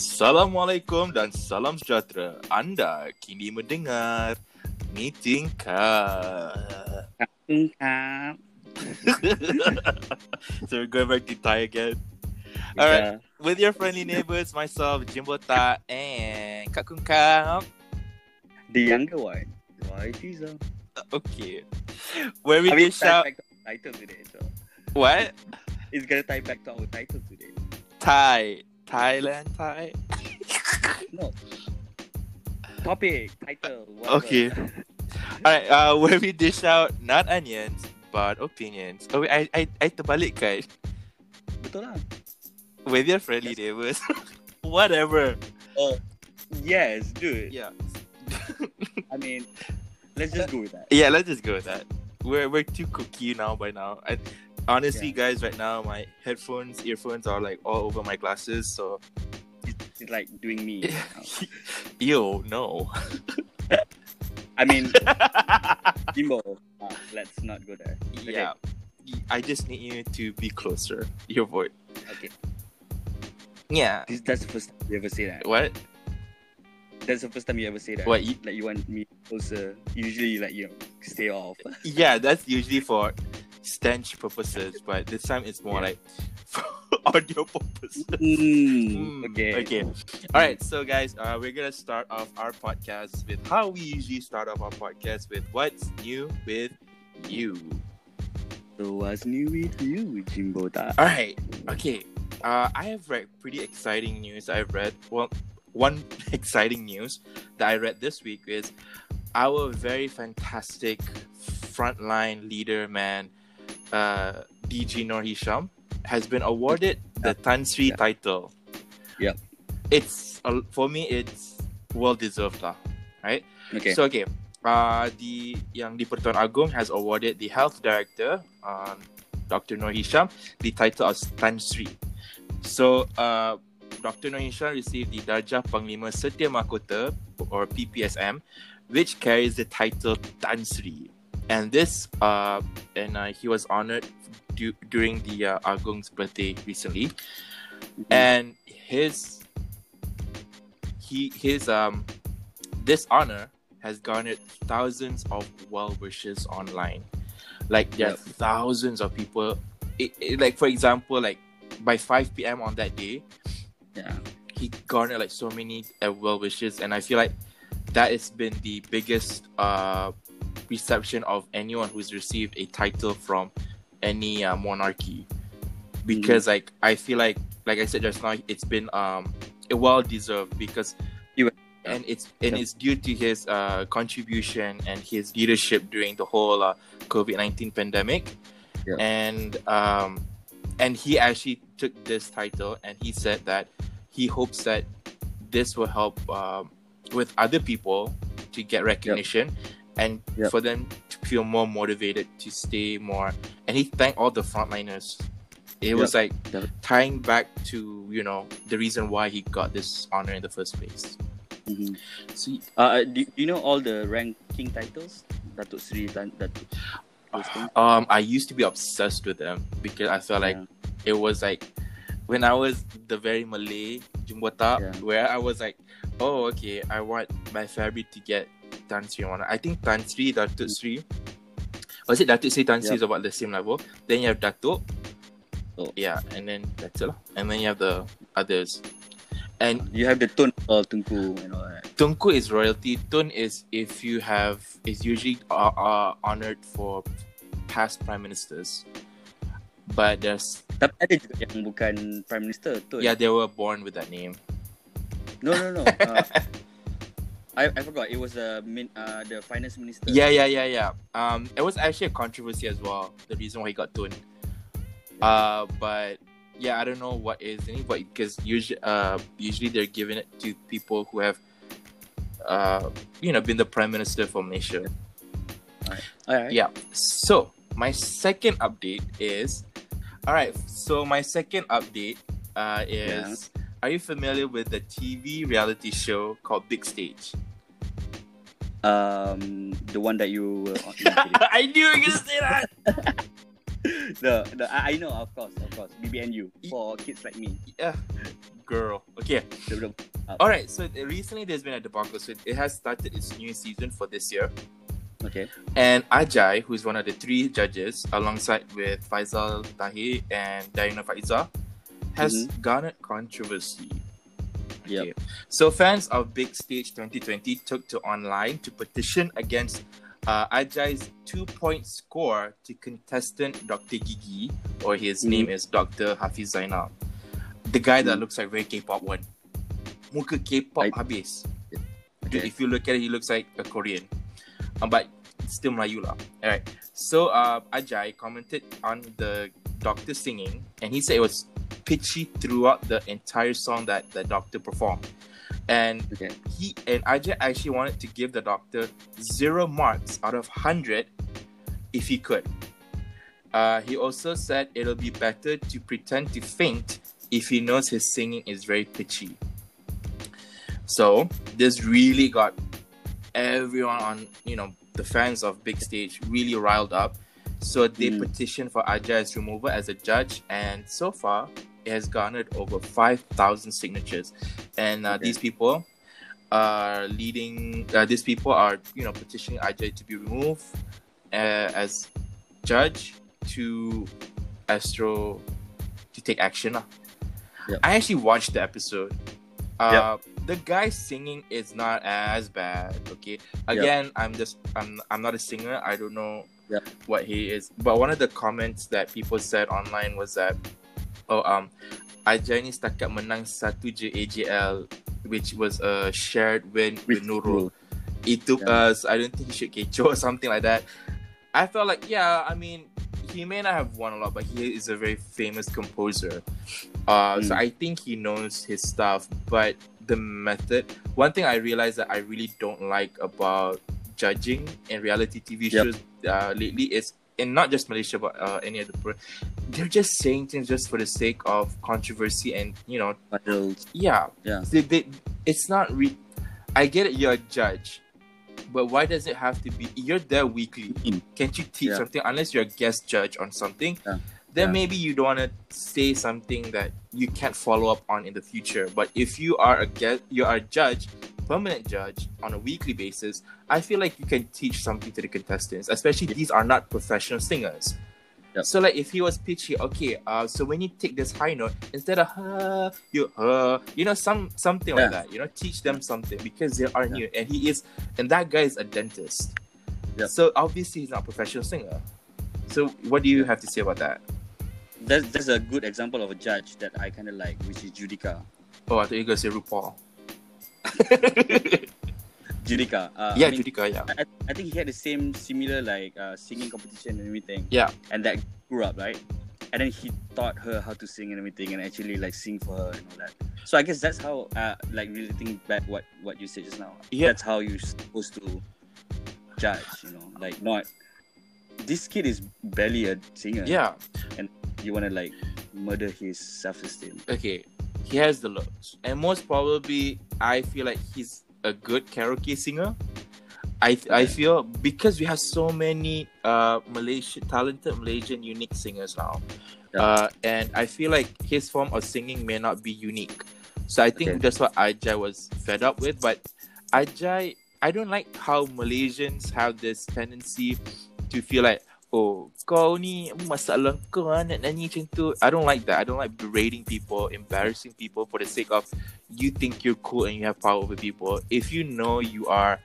Assalamualaikum dan salam sejahtera. Anda kini mendengar Meeting Cup. Kak. so we're going back to Thai again. Alright, with your friendly neighbors, myself, Jimbota, and Kak Kung Kap. The younger one. Why Pizza? Okay. Where we I mean, dish tie out... back to our title today. So What? it's gonna tie back to our title today. Thai. Thailand Thai. No. Topic, title, whatever. Okay. Alright, uh, where we dish out not onions, but opinions. Oh, wait, I, I, I terbalik kan? Betul lah. With your friendly neighbors. Whatever. Oh Yes, dude. Yeah. I mean, let's just go with that. Yeah, let's just go with that. We're we're too cookie now by now. I honestly guys right now my headphones, earphones are like all over my glasses, so It's like doing me. Ew, no. I mean, Jimbo, uh, let's not go there. yeah. I just need you to be closer. Your voice. Okay. Yeah. This, that's the first time you ever say that. What? That's the first time you ever say that. What? You, Like you want me closer. Usually, like you know, stay off. yeah, that's usually for stench purposes, but this time it's more like for audio purposes. Mm, Mm, okay. Okay. All right. So, guys, uh, we're gonna start off our podcast with how we usually start off our podcast with what's new with you. So what's new with you, Jimbo? Ta? All right. Okay. Uh, I have read pretty exciting news. I've read well, one exciting news that I read this week is our very fantastic frontline leader man, uh, DG Nur Hisham, has been awarded the Tan Sri Yeah. title. Yep. It's uh, for me. It's well deserved lah. Right. Okay. So okay, uh, the yang di Pertuan Agong has awarded the health director, um, Dr. Nur Hisham, the title of Tan Sri. So uh, Dr. Nur Hisham received the Darjah Panglima Setia Mahkota or PPSM, which carries the title Tan Sri. And this, uh, and uh, he was honored du- during the uh, Agong's birthday recently. Mhm. and his he his um this honor has garnered thousands of well wishes online. Like there are thousands of people. It, it- like for example like by 5 p.m on that day yeah. he garnered like so many uh, well wishes. And i feel like that has been the biggest uh reception of anyone who's received a title from any uh, monarchy. Because like i feel like like i said just now it's been um well deserved because You- and it's and it's due to his uh contribution and his leadership during the whole uh, covid-19 pandemic. Yeah. and um and he actually took this title and he said that he hopes that this will help um, with other people to get recognition and Yep. for them to feel more motivated to stay more and he thanked all the frontliners it was like Yep. tying back to you know the reason why he got this honor in the first place Mhm. so Uh, do, do you know all the ranking titles? Datuk Sri Datuk. Um i used to be obsessed with them because i felt like Yeah. it was like when I was the very Malay Jumbota, Yeah. where I was like, oh, okay, I want my family to get Tan Sri one. I think Tan Sri, Datuk Sri, was it Datuk Sri, Tan Sri Yeah. is about the same level. Then you have Datuk. Oh. Yeah, and then that's it. lah. And then you have the others. And You have the Tun or Tunku and all that. Tunku is royalty. Tun is if you have, is usually uh, uh, honored for past prime ministers. But there's, Tapi ada juga yang bukan Prime Minister yeah, they were born with that name. No, no, no. Uh, I, I forgot. It was the min, uh, the finance minister. Yeah, yeah, yeah, yeah. Um, it was actually a controversy as well. The reason why he got tuned. Uh, but yeah, I don't know what is in it, but because usually, uh, usually they're giving it to people who have, uh, you know, been the prime minister for Malaysia. All right. Yeah. So my second update is, all right. So my second update, uh, is. Are you familiar with the TV reality show called Big Stage? Um, the one that you were on. I knew you were gonna say that. the the I I know of course of course BBNU for kids like me. Yeah. girl. Okay. Belum. All right. So uh, recently there's been a debacle. So it has started its new season for this year. Okay. And Ajai, who's one of the three judges, alongside with Faizal Tahir and Diana Faiza, has Mhm. garnered controversy. Yep. So fans of Big Stage 2020 took to online to petition against uh, Ajai's two-point score to contestant Dr. Gigi, or his Mhm. name is Dr. Hafiz Zainal, the guy that Mhm. looks like very K-pop one. Muka K-pop I- habis. Dude, Okay. if you look at it, he looks like a Korean. Uh, but still Melayu lah. Alright. So uh, Ajai commented on the doctor singing and he said it was pitchy throughout the entire song that the doctor performed. And Okay. he and Ajai actually wanted to give the doctor zero marks out of hundred if he could. Uh, he also said it'll be better to pretend to faint if he knows his singing is very pitchy. So this really got everyone on, you know, the fans of Big Stage really riled up. So they Mm. petitioned for Ajai's removal as a judge, and so far has garnered over five thousand signatures. And uh, Okay. these people are leading. Uh, these people are, you know, petitioning Ajai to be removed uh, as judge to Astro to take action. Yep. I actually watched the episode. Uh, The guy singing is not as bad. Okay. Again, I'm just I'm I'm not a singer. I don't know Yep. what he is. But one of the comments that people said online was that, oh um, Ajai ni setakat menang satu je AJL, which was a shared win with, Nurul. Itu Yeah. uh, so I don't think he should kecoh or something like that. I felt like yeah, I mean he may not have won a lot, but he is a very famous composer. Uh, so Mm. I think he knows his stuff, but the method. One thing I realized that I really don't like about judging in reality TV Yep. shows uh, lately is, and not just Malaysia but uh, any other, they're just saying things just for the sake of controversy and you know, yeah, Yeah. they, they, it's not re. I get it, you're a judge, but why does it have to be? You're there weekly. Mm. Can't you teach Yeah. something unless you're a guest judge on something? Yeah. Then Yeah. maybe you don't want to say something that you can't follow up on in the future. But if you are a guest, you are a judge, permanent judge on a weekly basis. I feel like you can teach something to the contestants, especially these are not professional singers. Yep. So like if he was pitchy, okay, uh, so when you take this high note, instead of uh, you uh, you know, some something like that, you know, teach them something because they are new, and he is, and that guy is a dentist. Yep. So obviously he's not a professional singer. So what do you have to say about that? There's, that's a good example of a judge that I kind of like, which is Judika. Oh, I thought you were gonna say RuPaul. Judika. Uh, yeah, I mean, Judika, yeah. I, I think he had the same similar like uh, singing competition and everything. Yeah. And that grew up, right? And then he taught her how to sing and everything, and actually like sing for her and all that. So I guess that's how, uh, like relating back what what you said just now. Yeah. That's how you're supposed to judge, you know, like not. This kid is barely a singer. Yeah. And you wanna like murder his self-esteem. Okay. He has the looks. And most probably I feel like he's a good karaoke singer. I I feel because we have so many uh Malaysian talented Malaysian unique singers now. Yeah. Uh and I feel like his form of singing may not be unique. So I think Okay. that's what Ajai was fed up with. But Ajai I don't like how Malaysians have this tendency to feel like Oh, kau ni masalah kau ah, nak nyanyi macam tu. I don't like that. I don't like berating people, embarrassing people for the sake of you think you're cool and you have power over people. If you know you are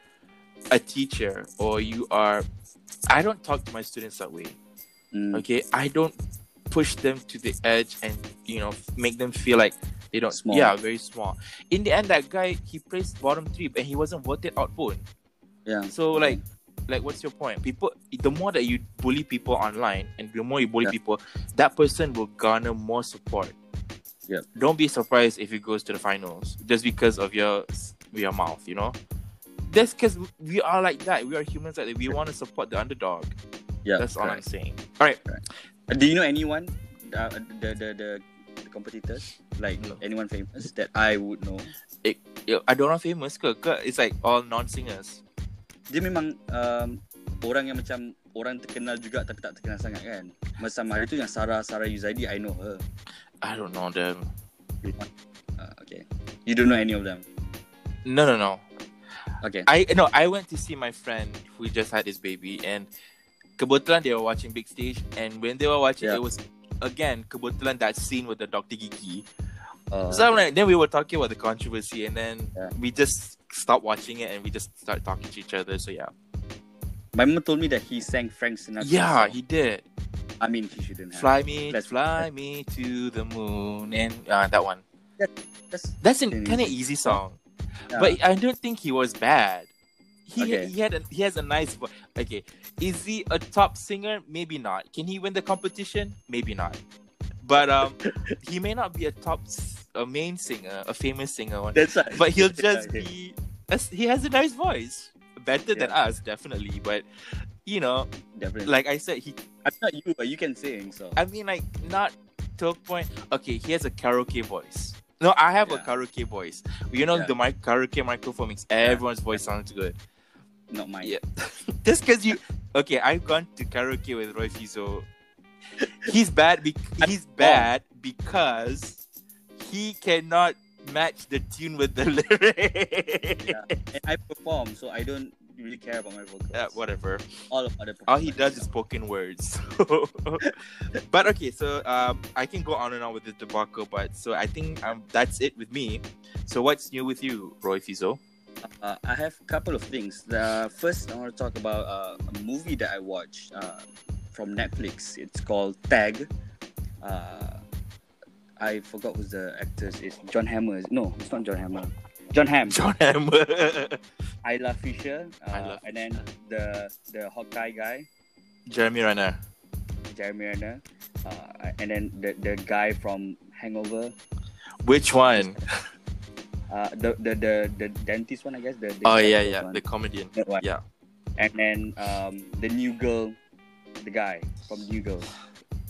a teacher or you are, I don't talk to my students that way. Mm. Okay, I don't push them to the edge and you know make them feel like they don't. Small. Yeah, very small. In the end, that guy he placed bottom three and he wasn't voted out. Pun. Yeah. So like, like what's your point? People, the more that you bully people online and the more you bully Yeah. people, that person will garner more support. yeah Don't be surprised if it goes to the finals just because of your your mouth. You know, that's because we are like that. We are humans like that. We want to support the underdog. Yeah. that's all. I'm saying. All right. Uh, Do you know anyone, uh, the, the the the competitors, like No. anyone famous that I would know? It. I don't know famous cause It's like all non-singers. Dia memang um, orang yang macam orang terkenal juga tapi tak terkenal sangat kan. Macam hari tu yang Sarah Sarah Yuzaidi, I know her. I don't know them. Uh, okay. You don't know any of them. No, no, no. Okay. I no, I went to see my friend who just had his baby, and kebetulan they were watching Big Stage, and when they were watching, Yeah. it was again kebetulan that scene with the Dr. Gigi. Uh, So like, then we were talking about the controversy, and then Yeah. we just stopped watching it, and we just started talking to each other. So yeah, my mom told me that he sang Frank Sinatra. yeah, he did. I mean, he shouldn't have. Fly me, Let's- fly me to the moon, and uh, that one. That's, That's a An kind of easy easy song, yeah. but I don't think he was bad. He Okay. he had a, he has a nice voice. Okay, is he a top singer? Maybe not. Can he win the competition? Maybe not. But um, he may not be a top a main singer, a famous singer. One, that's right. but he'll just be. He has a nice voice, better than us, definitely. But you know, definitely. like I said, he. I'm not you, but you can sing. So I mean, like not to a point. Okay, he has a karaoke voice. No, I have a karaoke voice. You know, Yeah. the mic karaoke microphone makes everyone's voice sound good. not mine. Yeah. Just because you. Okay, I've gone to karaoke with Roy Fizo. He's bad. Be- he's bad because he cannot match the tune with the lyrics. Yeah. And I perform, so I don't really care about my vocals. Uh, whatever. All of other. All he does is spoken words. but okay, so um, I can go on and on with the debacle, but so I think um, that's it with me. So what's new with you, Roy Fizo? Uh, I have a couple of things. The first, I want to talk about uh, a movie that I watched uh, from Netflix. It's called Tag. Uh, I forgot who's the actors. It's John Hammer. No, it's not John Hammer. Jon Hamm. John Hammer. Isla Fisher. Uh, Isla and then the the Hawkeye guy, Jeremy Renner. Jeremy Renner. Uh, and then the, the guy from Hangover. Which one? Uh, the, the the the dentist one, I guess. The, the Oh yeah, yeah, one. the comedian. That one. Yeah. And then um, the new girl, the guy from New.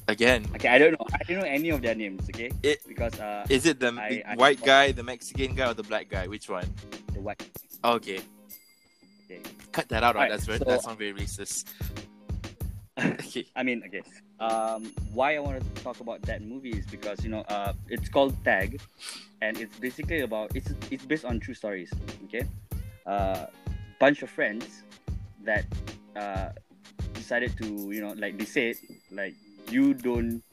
Again, Okay, I don't know. I don't know any of their names. Okay, It- because uh, is it the I- I- white guy, the Mexican guy, or the black guy? Which one? the white. Okay. Okay. Cut that out. Alright, that's very, so- that sounds very racist. okay. I mean, okay. Um, why I want to talk about that movie is because you know, uh, it's called Tag, and it's basically about it's it's based on true stories. Okay, uh, bunch of friends that uh decided to you know like they said like you don't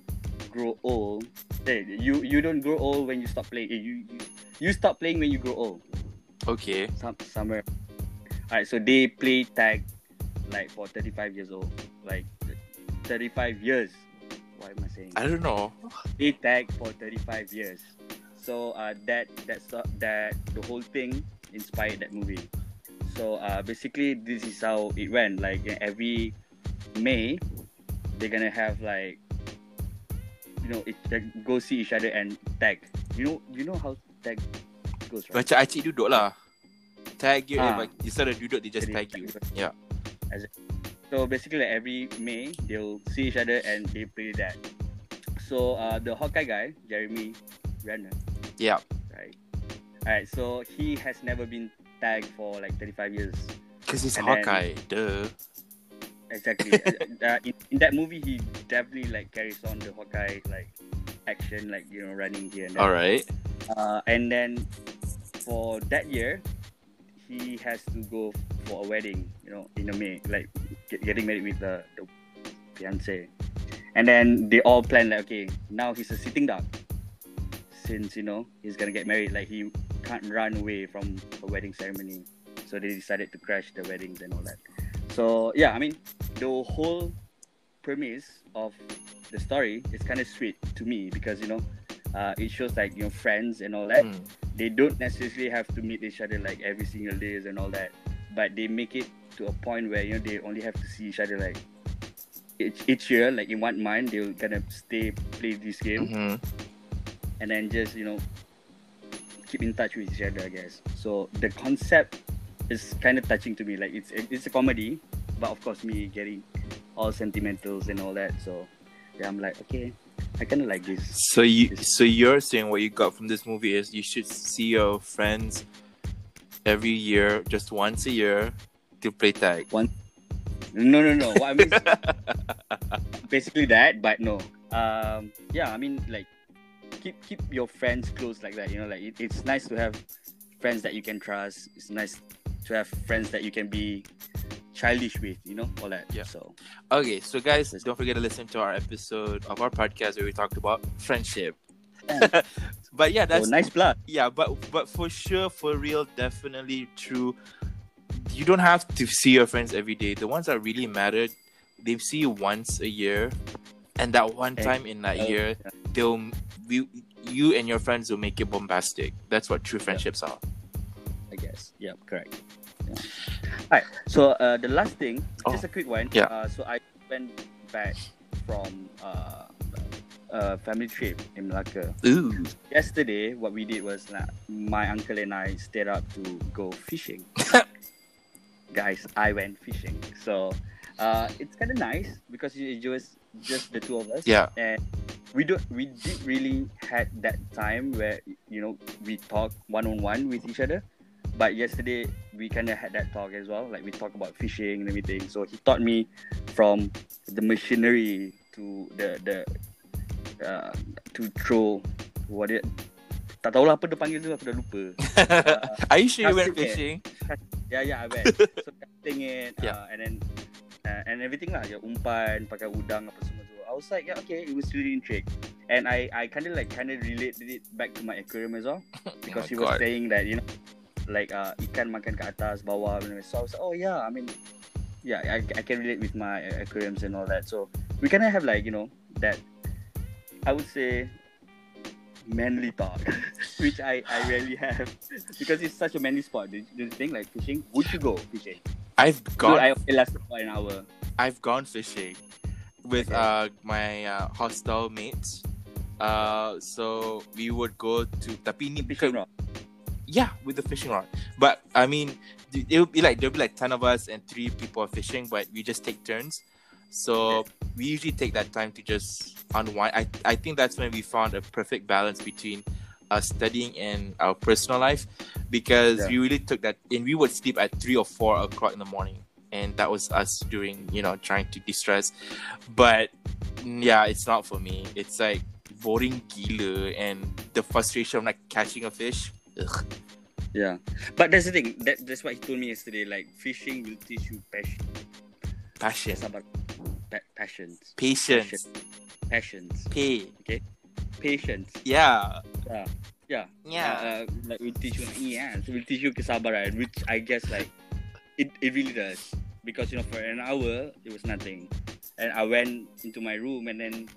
grow old. Hey, you you don't grow old when you stop playing. Eh, You you, you stop playing when you grow old. Okay. some somewhere. Alright, so they play tag like for 35 years old. Like 35 years. Why am I saying? I don't know. They tag for 35 years. So uh, that that's the- that the whole thing inspired that movie. So uh, basically, this is how it went. Like every May, they're gonna have like you know it, they go see each other and tag. You know you know how tag goes, right? Macam acik duduk lah. Tag you, Ah. ah. instead of duduk, they just Jadi tag you. Yeah. So basically, like, every May they'll see each other and they play that. So uh, the Hawkeye guy, Jeremy Renner, Yeah. right? Alright, so he has never been tagged for like 35 years. Because he's And then- Hawkeye. Duh. Exactly. uh, uh, in, in that movie, he definitely like carries on the Hawkeye like action, like you know, running here and there. Alright. Uh, and then for that year, he has to go for a wedding, you know, in a May, like get, getting married with the, the fiance. And then they all plan like, okay, now he's a sitting duck. Since you know he's gonna get married, like he can't run away from a wedding ceremony, so they decided to crash the weddings and all that. So yeah, I mean, the whole premise of the story is kind of sweet to me because you know uh, it shows like you know friends and all that Mm. they don't necessarily have to meet each other like every single days and all that but they make it to a point where you know they only have to see each other like each, each year like in one month they'll kind of stay play this game Mhm. and then just you know keep in touch with each other i guess. So the concept is kind of touching to me. Like it's it's a comedy but of course me getting all sentimentals and all that. So yeah i'm like okay i kind of like this. So you, so you're saying what you got from this movie is you should see your friends every year, just once a year, to play tag. One. No no no. I mean basically that but no. Um yeah i mean like keep keep your friends close like that. You know, like it, it's nice to have friends that you can trust. It's nice to have friends that you can be childish with. You know, all that. Yeah. So Okay, so guys, don't forget to listen to our episode of our podcast where we talked about friendship. but yeah, that's oh, nice blood. yeah, but but for sure, for real, definitely true. You don't have to see your friends every day. The ones that really matter, they see you once a year, and that one time in that year, yeah. they'll you, you and your friends will make it bombastic. That's what true friendships are. I guess. Yeah, correct. Yeah. All right. So uh, the last thing, Oh, just a quick one. yeah. Uh, so I went back from uh, a family trip in Malacca. Ooh, Yesterday, what we did was uh, my uncle and I stayed up to go fishing. Guys, I went fishing. So uh, it's kind of nice because it was just the two of us. Yeah. And we don't we did really had that time where you know we talk one on one with each other. But yesterday we kind of had that talk as well. Like we talk about fishing and everything. So he taught me from the machinery to the the uh, to throw what it tak tahulah apa dia panggil tu aku dah lupa. are you sure you went casting it. fishing? Yeah, yeah, I went. so casting it, Yeah. uh, and then uh, and everything lah. Ya, umpan, pakai udang apa semua. I was like, yeah, okay, it was really intrigued. And I I kind of like kind of related it back to my aquarium as well because Oh he was God. saying that you know like uh, ikan makan ke atas bawah so I was like, oh yeah, I mean yeah, I, I can relate with my aquariums and all that. So we kind of have like you know that I would say manly talk, which I, I rarely have because it's such a manly sport. Do, you think like fishing? Would you go fishing? I've gone. I it lasted for an hour. I've gone fishing with Okay. uh my uh, hostel mates. Uh, so we would go to tapi ni Fishing rod. yeah with the fishing rod. But I mean, it would be like there'll be like ten of us and three people are fishing, but we just take turns. So we usually take that time to just unwind. I I think that's when we found a perfect balance between us studying and our personal life because Yeah. we really took that and we would sleep at three or four o'clock in the morning and that was us doing you know trying to distress but yeah it's not for me. It's like boring gila and the frustration of like catching a fish. Ugh. Yeah, but that's the thing. That that's what he told me yesterday. Like fishing will teach you passion, passion. Sabar, pa- passions, patience. Passions, pay. Patience. yeah. Yeah, yeah. yeah. Uh, like will teach you, yeah, so will teach you kesabaran, which I guess like it, it really does because you know for an hour it was nothing, and I went into my room and then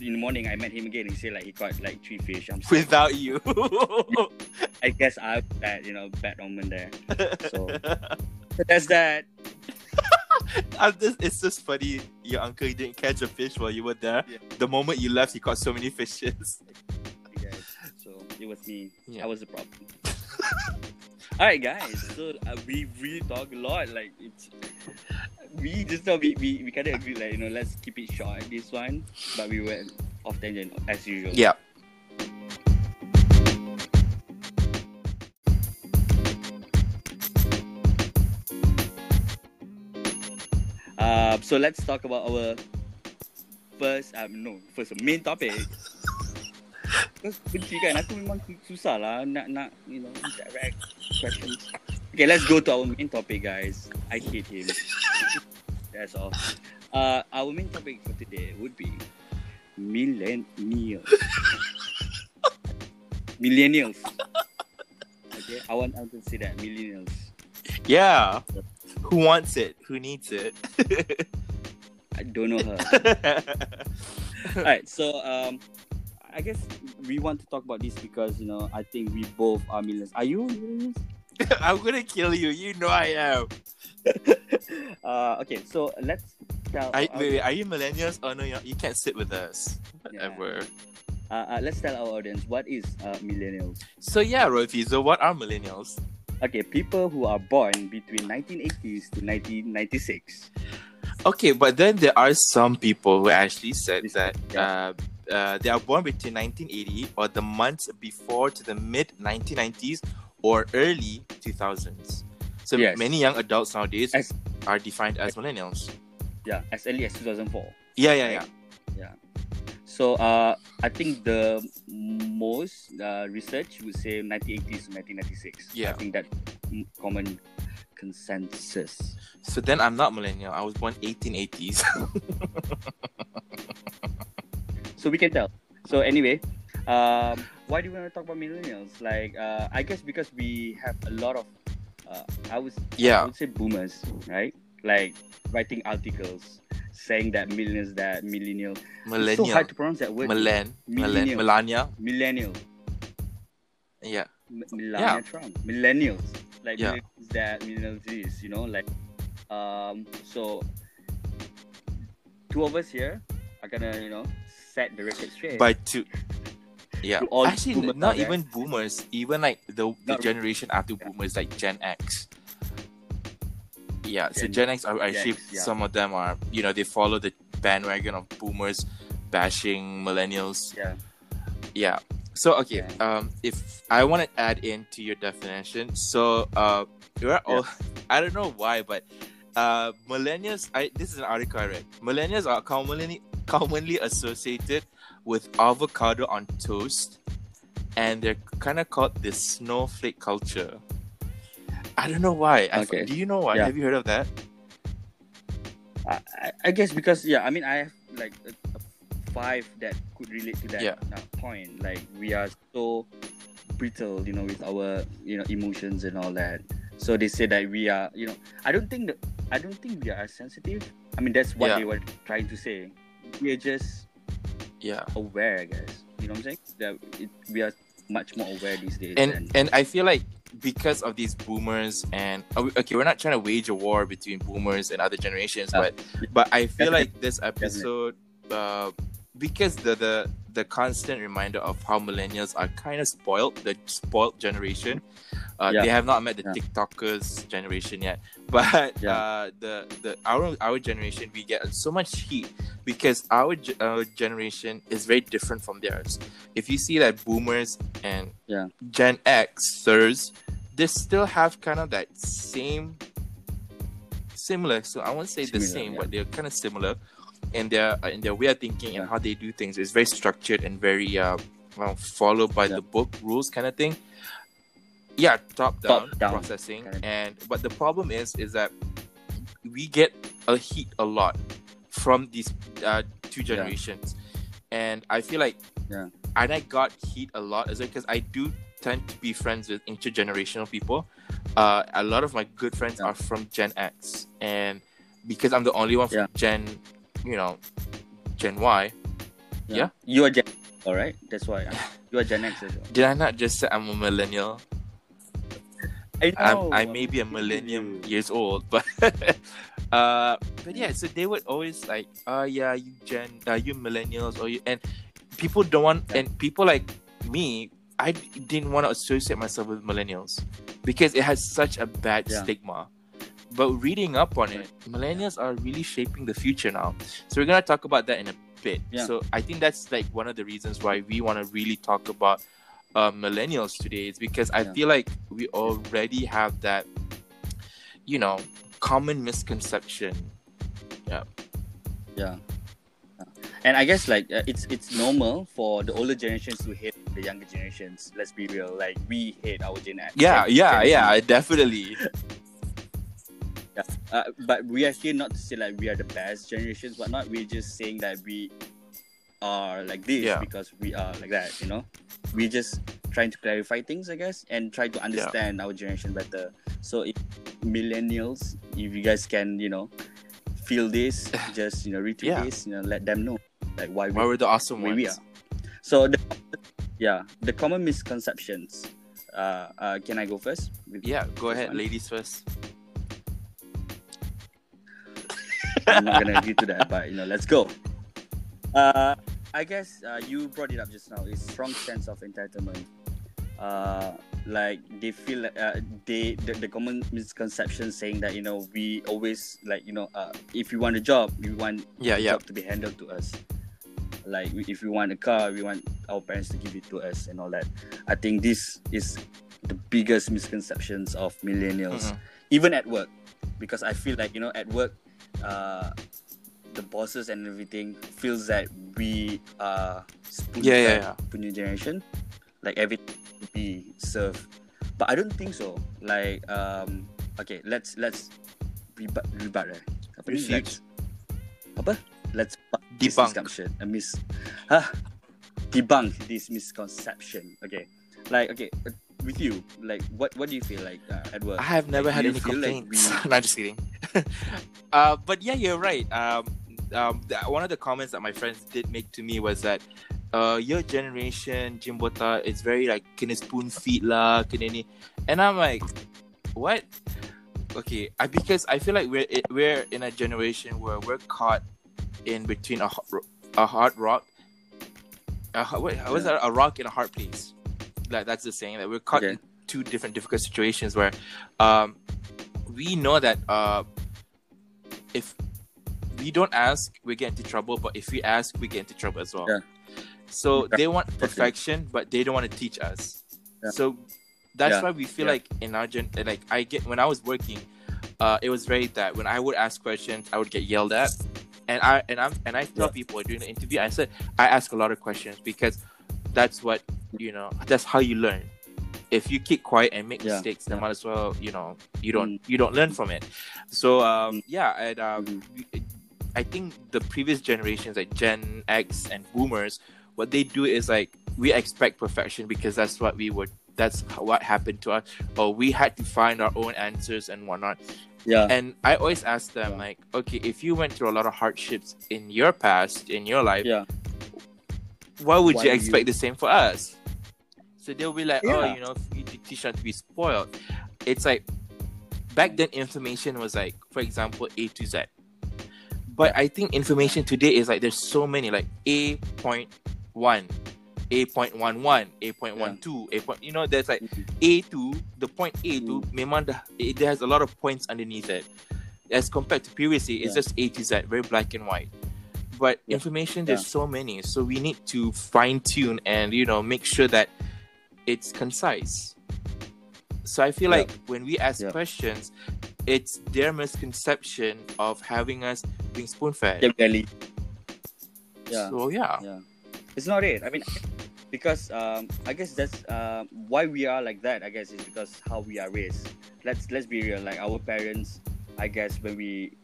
in the morning I met him again. He said like he caught like three fish. I'm so, without you I guess I have that you know bad omen there. So so that's that. I'm just, it's just funny your uncle didn't catch a fish while you were there Yeah. the moment you left he caught so many fishes I guess. So it was me. Yeah. I was the problem. All right, guys. So uh, we really talk a lot. Like it's we just thought we we, we kind of agree like you know let's keep it short this one, but we went off tangent as usual. yeah Uh, so let's talk about our first um no first main topic. Because benci kan aku memang susah lah nak nak you know direct questions. Okay, let's go to our main topic, guys. I hate him. That's all. Uh, our main topic for today would be millennials. millennials. Okay, I want I want to say that millennials. yeah who wants it who needs it I don't know her. All right, so um, I guess we want to talk about this because you know I think we both are millennials. Are you millennials? I'm gonna kill you. You know I am. uh, okay, so let's tell. I, wait, wait, are you millennials? Oh no, you're, can't sit with us Yeah. uh, uh, let's tell our audience what is uh, millennials. So yeah, Rofi. So what are millennials? Okay, people who are born between 1980s to 1996. Okay, but then there are some people who actually said that uh, uh, they are born between 1980 or the months before to the mid 1990s or early 2000s. So Yes. many young adults nowadays As- are defined as millennials. Yeah, as early as 2004. Yeah, yeah, yeah. Yeah. So uh, I think the most uh, research would say 1980s to 1996. Yeah. I think that mm, common consensus. So then I'm not millennial. I was born 1880s. So we can tell. So anyway, um, why do we want to talk about millennials? Like, uh, I guess because we have a lot of, uh, I would, I yeah. would say boomers, right? Like writing articles saying that millennials, that millennial. It's so hard to pronounce that word. Milen. Millennial. Melania. Millennial. Yeah. M- Melania Trump. Millennials. Like Yeah. millennials that millennials is, you know, like um so two of us here are gonna, you know, set the record straight. By two. Yeah. All Actually, not there. even boomers. Even like the, the Not- generation after yeah. boomers, like Gen X. Yeah. so Gen- Gen X are actually X, yeah. some of them are you know they follow the bandwagon of boomers bashing millennials. yeah. Yeah. So okay, Yeah. um, if I want to add into your definition, so uh, we're all, I don't know why, but uh, millennials. I this is an article I read. Millennials are commonly commonly associated with avocado on toast, and they're kind of called the snowflake culture. I don't know why. I- Okay. do you know why? Yeah. Have you heard of that? I, I- I guess because yeah, I mean I have like a, a five that could relate to that Yeah. uh, point. Like we are so brittle, you know, with our you know emotions and all that. So they say that we are, you know, I don't think that I don't think we are as sensitive. I mean that's what Yeah. they were trying to say. We are just Yeah. aware, I guess. You know what I'm saying? That it, we are much more aware these days. and than- and I feel like because of these boomers and okay, we're not trying to wage a war between boomers and other generations, Yeah. but but I feel like this episode, uh, because the the the constant reminder of how millennials are kind of spoiled, the spoiled generation. Uh, Yeah. They have not met the Yeah. TikTokers generation yet, but Yeah. uh, the the our our generation we get so much heat because our our generation is very different from theirs. If you see that boomers and Yeah. Gen Xers, they still have kind of that same similar. So I won't say the same, but they're kind of similar in their uh, in their way of thinking and how they do things. is very structured and very uh, well, followed by Yeah. the book rules kind of thing. Yeah, top down, Top-down processing, kind of- and but the problem is is that we get a heat a lot from these uh, two Yeah. generations, and I feel like Yeah. and I got heat a lot as well because I do tend to be friends with intergenerational people. Uh, a lot of my good friends Yeah. are from Gen X, and because I'm the only one from Yeah. Gen, you know, Gen Y. Yeah. You are Gen all right? That's why you are Gen X as well. Did I not just say I'm a millennial? I I'm, I may be a millennium years old, but uh, but yeah. So they would always like, uh, yeah, you Gen, uh, you millennials, or you, and people don't want, Yeah. and people like me, I didn't want to associate myself with millennials because it has such a bad Yeah. stigma. But reading up on it, millennials are really shaping the future now. So we're gonna talk about that in a bit. Yeah. So I think that's like one of the reasons why we want to really talk about uh, millennials today is because I Yeah. feel like we already have that, you know, common misconception. Yeah. Yeah. And I guess like uh, it's it's normal for the older generations to hate the younger generations. Let's be real. Like we hate our Gen X. Yeah, Gen- yeah, Gen yeah, definitely. Uh, but we are here not to say like we are the best generations, but not. We're just saying that we are like this Yeah. because we are like that. You know, we're just trying to clarify things, I guess, and try to understand our generation better. So, if millennials, if you guys can, you know, feel this, just you know, retweet Yeah. this, you know, let them know like why we Why we're the awesome ones. we are. So the yeah, the common misconceptions. Uh, uh, can I go first? Yeah, go ahead, one? ladies first. I'm not gonna agree to that, but you know, let's go. Uh, I guess uh, you brought it up just now. It's strong sense of entitlement. Uh, like they feel like uh, they the, the common misconception saying that you know we always like you know uh, if we want a job we want Yeah, yeah, job to be handled to us. Like if we want a car, we want our parents to give it to us and all that. I think this is the biggest misconceptions of millennials, Mhm. even at work, because I feel like you know at work, uh, the bosses and everything feels that we are Yeah, yeah, yeah. punya generation. like everything be served. But I don't think so. Like um okay, let's let's rebut rebut eh. Apa ni? Let's apa? Let's Debunk. misconception. A mis huh? debunk this misconception. Okay. Like okay, with you, like what what do you feel like uh, Edward? I have never Like, had any feel like complaints. we- Not just kidding. uh, but yeah, you're right. Um, um, the, one of the comments that my friends did make to me was that uh, your generation, Jimbota, is very like kena spoon feed lah, kena ni, and I'm like, what? Okay, I because I feel like we're it, we're in a generation where we're caught in between a hot, a hard rock, a, what was that? A rock in a hard place. Like that's the saying that we're caught Okay. in two different difficult situations where, um, we know that uh, if we don't ask, we get into trouble. But if we ask, we get into trouble as well. Yeah. So Yeah, they want perfection, but they don't want to teach us. Yeah. So that's why we feel like in our gen, like I get when I was working, uh, it was very that when I would ask questions, I would get yelled at, and I and I'm and I tell people during the interview, I said I ask a lot of questions because that's what you know. That's how you learn. If you keep quiet and make Yeah, mistakes, then yeah. might as well you know you don't you don't learn from it. So um, yeah, and um, we- I think the previous generations like Gen X and Boomers, what they do is like we expect perfection because that's what we would. That's what happened to us, or we had to find our own answers and whatnot. yeah. And I always ask them Yeah. like, okay, if you went through a lot of hardships in your past, in your life, yeah. why would Why you expect you- the same for us? So they'll be like, oh, you know, you teach not to be spoiled. It's like back then, information was like, for example, A to Z. But I think information today is like there's so many like A point one, A point one one, A point one two, A point. You know, there's like mm-hmm. A two. The point A two, mm. memang dah, it has a lot of points underneath it. As compared to previously, it's Yeah. just A to Z, very black and white. But Yeah. information, there's so many, so we need to fine tune and you know make sure that it's concise. So I feel Yeah. like when we ask Yeah. questions, it's their misconception of having us being spoon fed. Yeah. Yeah. So yeah. Yeah. It's not it. I mean, because um, I guess that's uh, why we are like that. I guess is because how we are raised. Let's let's be real. Like our parents, I guess when we,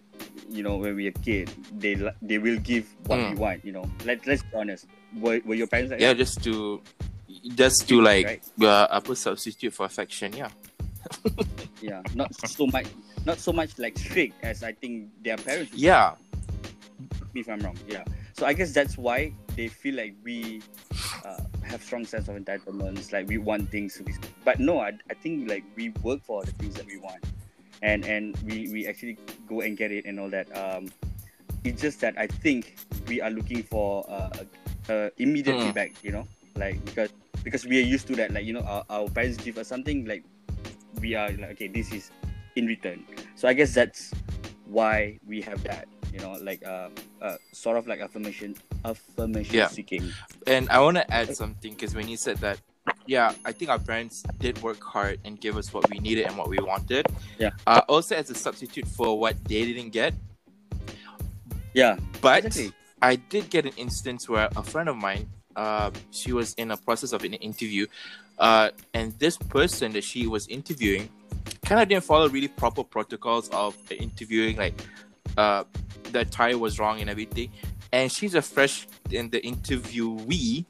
you know, when we a kid, they they will give what we Mm. want. You know, let let's be honest. Were, were your parents like Yeah, that? just to just to like Right. uh, apa substitute for affection. Yeah. Yeah. Not so much. Not so much like strict as I think their parents. Yeah. if I'm wrong. Yeah. So I guess that's why they feel like we uh, have strong sense of entitlements. Like we want things to be, but no, I, I think like we work for the things that we want, and and we we actually go and get it and all that. Um, it's just that I think we are looking for uh, uh, immediate Mm. feedback. You know, like because because we are used to that. Like you know, our, our parents give us something like we are like okay, this is in return. So I guess that's why we have that. You know, like uh, uh sort of like affirmation, affirmation Yeah. seeking. And I want to add something because when you said that, yeah, I think our parents did work hard and give us what we needed and what we wanted. Yeah. Uh, also, as a substitute for what they didn't get. Yeah, But exactly. I did get an instance where a friend of mine, uh, she was in a process of an interview, uh, and this person that she was interviewing kind of didn't follow really proper protocols of interviewing, like uh, the attire was wrong and everything. And she's a fresh, and the interviewee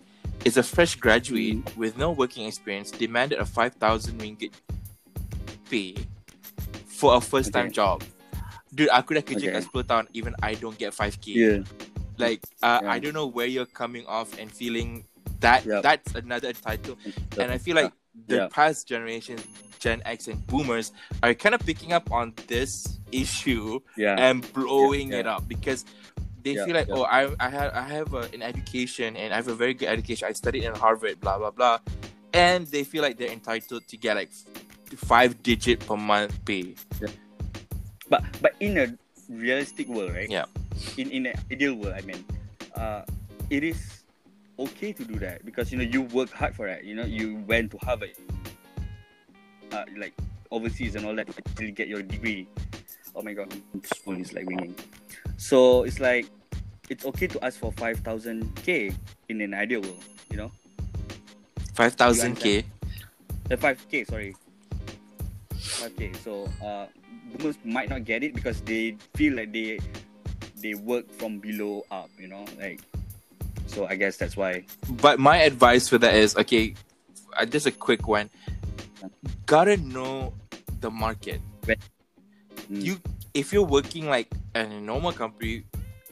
is a fresh graduate with no working experience, demanded a 5,000 ringgit pay for a first time Okay. job. Dude, aku dah kerja Okay. kat 10 tahun, even I don't get 5k Yeah, like uh, Yeah. I don't know where you're coming off and feeling that Yep. that's another title and I feel like the Yeah. past generations Gen X and boomers are kind of picking up on this issue yeah, and blowing Yeah, it up because they Yeah, feel like yeah. oh I I have I have a, an education and I have a very good education. I studied in Harvard blah blah blah. And they feel like they're entitled to get like five digit per month pay. But but in a realistic world, right? Yeah. In in an ideal world, I mean, uh, it is okay to do that because you know you work hard for that. You know, you went to Harvard, uh, like overseas and all that to actually get your degree. Oh my god, this phone is like ringing. So it's like it's okay to ask for five thousand k in an ideal world. You know. Five thousand k. The five k, sorry. Five k. So uh, boomers might not get it because they feel like they they work from below up. You know, like. So I guess that's why. But my advice for that is okay. Uh, just a quick one. Gotta know the market. Mm. You if you're working like a normal company,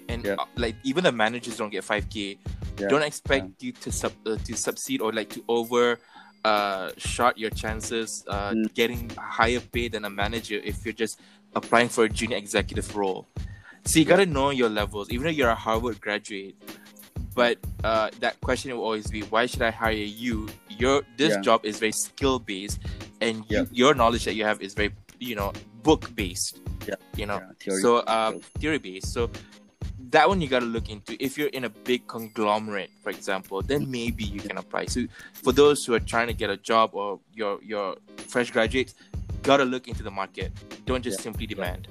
and Yeah. uh, like even the managers don't get five k. Yeah, Don't expect you to sub uh, to succeed or like to over uh short your chances uh Mm. getting higher pay than a manager if you're just applying for a junior executive role. So you gotta know your levels, even though you're a Harvard graduate. But uh, that question will always be, why should I hire you? Your this Yeah. job is very skill based, and you, your knowledge that you have is very, you know, book based. Yeah. You know, Yeah, theory. so uh, theory based. So that one you got to look into. If you're in a big conglomerate, for example, then maybe you can apply. So for those who are trying to get a job or your your fresh graduates, gotta look into the market. Don't just Yeah. simply demand.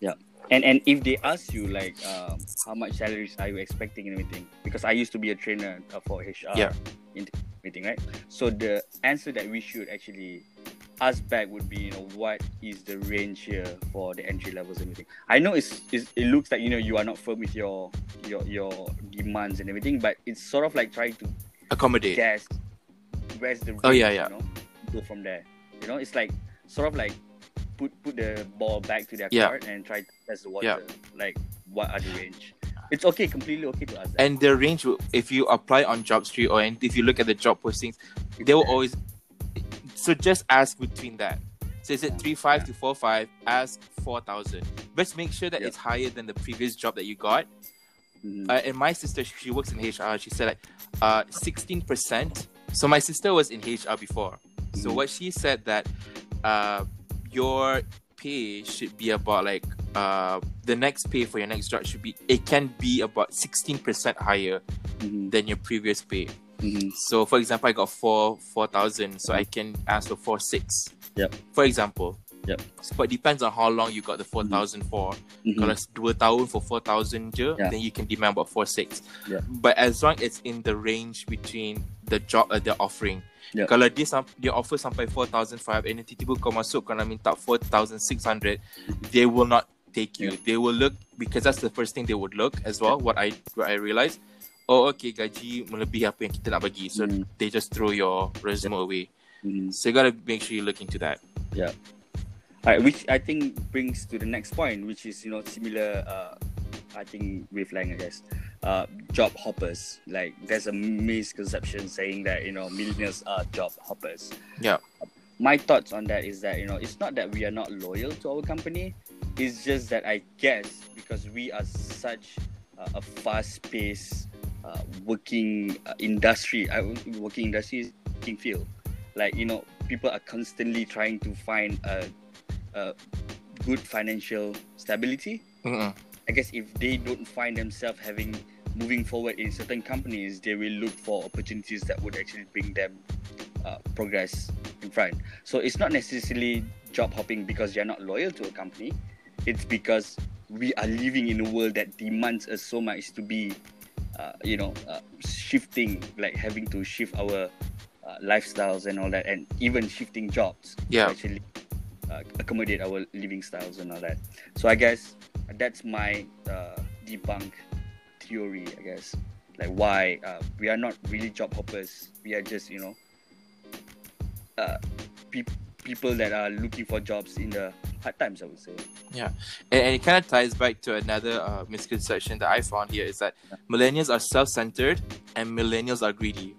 Yeah. And and if they ask you like um, how much salaries are you expecting and everything, because I used to be a trainer uh, for HR Yeah. in meeting, right? So the answer that we should actually ask back would be, you know, what is the range here for the entry levels and everything. I know it's, it's it looks like you know you are not firm with your your your demands and everything, but it's sort of like trying to Accommodate. guess where's the range, Oh, yeah, yeah. you know, go from there. You know, it's like sort of like put put the ball back to their Yeah. court and try to test the water. Yeah. Like what are the range? It's okay, completely okay to ask that. and the range if you apply on jobstreet or if you look at the job postings they will always so just ask between that so is it three five to four five ask four thousand but make sure that Yeah. it's higher than the previous job that you got Mhm. uh, and my sister she works in hr she said like uh 16% so my sister was in hr before so Mhm. what she said that uh your pay should be about like uh the next pay for your next job should be it can be about 16% higher Mhm. than your previous pay. Mhm. So for example, I got four four thousand, so I can ask for four six. Yep. For example. Yep. So, but depends on how long you got the four thousand for. Mhm. Kalau dua tahun for four thousand je, Yeah. then you can demand about four six. Yeah. But as long as it's in the range between the job uh, they're offering. Yeah. Kalau dia dia offer sampai four thousand five, and tiba-tiba kau masuk kau nak minta four thousand six hundred, they will not take you. They will look because that's the first thing they would look as well. What I what I realized. Oh, okay, gaji melebihi apa yang kita nak bagi. So Mm. they just throw your resume away. Mhm. So you gotta make sure you look into that. Yeah. Alright, which I think brings to the next point, which is you know similar. Uh, I think wavelength, I guess. Uh, job hoppers. Like there's a misconception saying that you know millennials are job hoppers. Yeah. My thoughts on that is that you know it's not that we are not loyal to our company. It's just that I guess because we are such uh, a fast-paced uh, working uh, industry, uh, working industry, working field. Like you know, people are constantly trying to find a uh, good financial stability. Mm-mm. I guess if they don't find themselves having moving forward in certain companies, they will look for opportunities that would actually bring them uh, progress in front. So it's not necessarily job hopping because you're not loyal to a company. It's because we are living in a world that demands us so much to be, uh, you know, uh, shifting, like having to shift our uh, lifestyles and all that, and even shifting jobs Yeah. to actually uh, accommodate our living styles and all that. So I guess that's my uh, debunk theory. I guess like why uh, we are not really job hoppers. We are just you know uh, pe- people that are looking for jobs in the hard times. I would say. And, and it kind of ties back to another uh, misconception that I found here is that millennials are self-centered and millennials are greedy.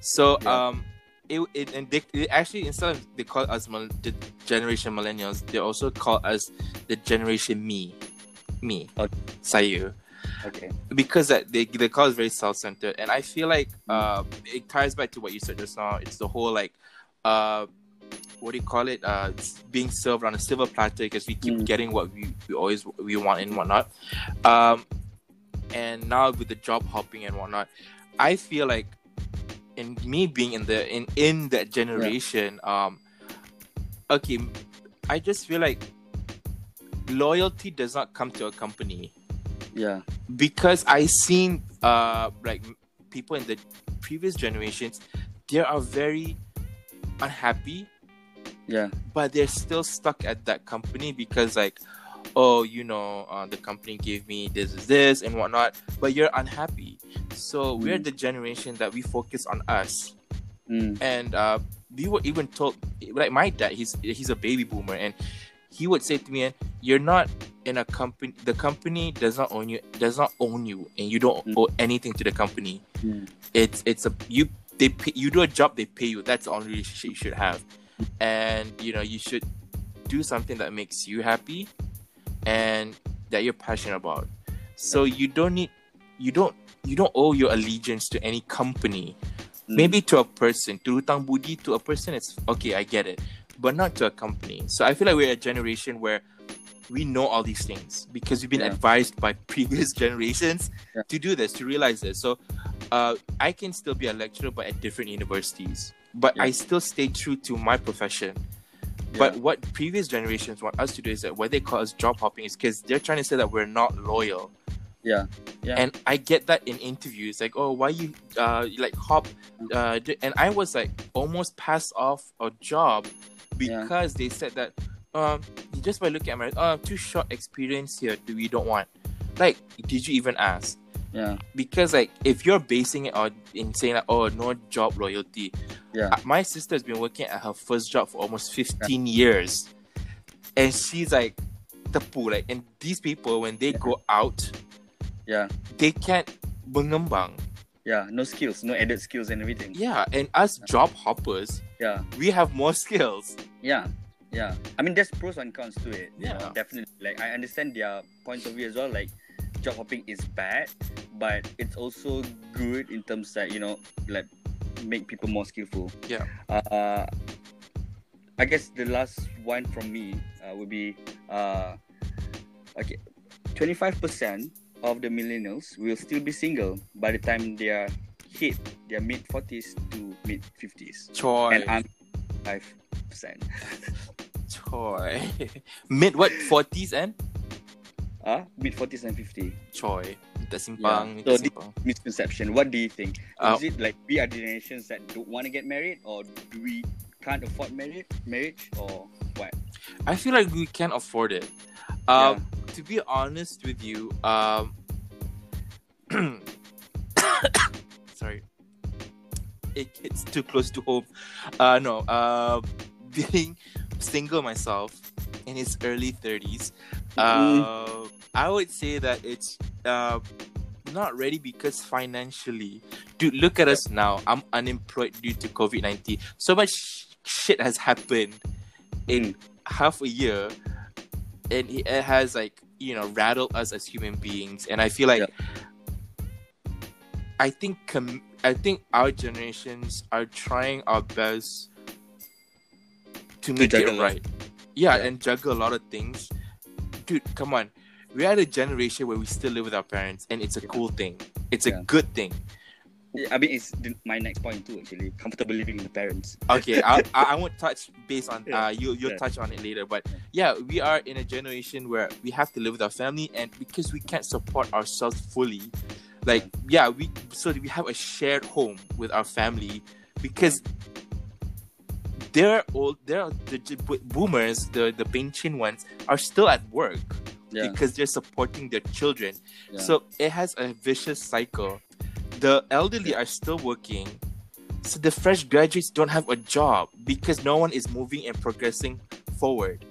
So Yeah. um, it, it and they, they actually instead of they call us mil- the generation millennials, they also call us the generation me, me, Okay. saya. Okay. because that they they call us very self-centered and i feel like uh it ties back to what you said just now it's the whole like uh what do you call it uh being served on a silver platter because we keep Mm. getting what we, we always we want and whatnot um and now with the job hopping and whatnot i feel like in me being in the in in that generation um okay i just feel like loyalty does not come to a company Yeah. because I seen uh like people in the previous generations they are very unhappy Yeah. but they're still stuck at that company because like oh you know uh, the company gave me this is this and whatnot but you're unhappy so we're Mm. the generation that we focus on us Mm. and uh, we were even told like my dad he's he's a baby boomer and he would say to me you're not in a company the company does not own you does not own you and you don't Mm. owe anything to the company Mm. it's it's a you they pay, you do a job they pay you that's the only relationship you should have and you know you should do something that makes you happy and that you're passionate about so you don't need you don't you don't owe your allegiance to any company Mm. maybe to a person to hutang budi to a person it's okay i get it but not to a company so i feel like we're a generation where we know all these things because we've been Yeah. advised by previous generations Yeah. to do this to realize this so uh, i can still be a lecturer but at different universities but Yeah. i still stay true to my profession but what previous generations want us to do is that what they call us job hopping is because they're trying to say that we're not loyal Yeah. Yeah. and I get that in interviews, like, oh, why you uh you like hop, uh, and I was like almost passed off a job Yeah. because they said that um just by looking at my uh too short experience here, do we don't want, like, did you even ask? Yeah. Because like if you're basing it on in saying like oh no job loyalty, Yeah. uh, my sister's been working at her first job for almost 15 years, and she's like the pool like and these people when they go out Yeah. they can't mengembang. Yeah. No skills, no added skills and everything. Yeah, and us job hoppers, Yeah. we have more skills. Yeah. Yeah. I mean, there's pros and cons to it. you know, Yeah. definitely. Like, I understand their points of view as well. Like, job hopping is bad, but it's also good in terms that, you know, like, make people more skillful. Yeah. Uh, I guess the last one from me uh, would be uh, okay, 25% of the millennials will still be single by the time they are hit their mid 40s to mid 50s. Choi. And I'm 5%. Choi. Mid what? 40s and? Uh, mid 40s and 50. Choi. Minta simpang. Yeah. So simpang. Misconception. What do you think? Uh, Is it like we are the generations that don't want to get married, or do we can't afford marriage, marriage, or what? I feel like we can't afford it. Um, To be honest with you, um, sorry, it, it's too close to home. Uh, no, uh, being single myself in his early 30s, uh, I would say that it's uh, not ready because financially, dude, look at us now. I'm unemployed due to COVID 19. So much shit has happened in half a year and it has like you know rattled us as human beings. And i feel like i think com- i think our generations are trying our best to make it. right. Yeah, Yeah. and juggle a lot of things. Dude come on we're at a generation where we still live with our parents and it's a Yeah. cool thing it's a good thing Yeah, I mean, it's the, my next point too. Actually, comfortable living with the parents. okay I, I I won't touch based on Yeah. uh you you'll Yeah. touch on it later but yeah we are in a generation where we have to live with our family and because we can't support ourselves fully like yeah we so we have a shared home with our family because they're old they're the boomers the the pension ones are still at work Yeah. because they're supporting their children Yeah. so it has a vicious cycle the elderly are still working so the fresh graduates don't have a job because no one is moving and progressing forward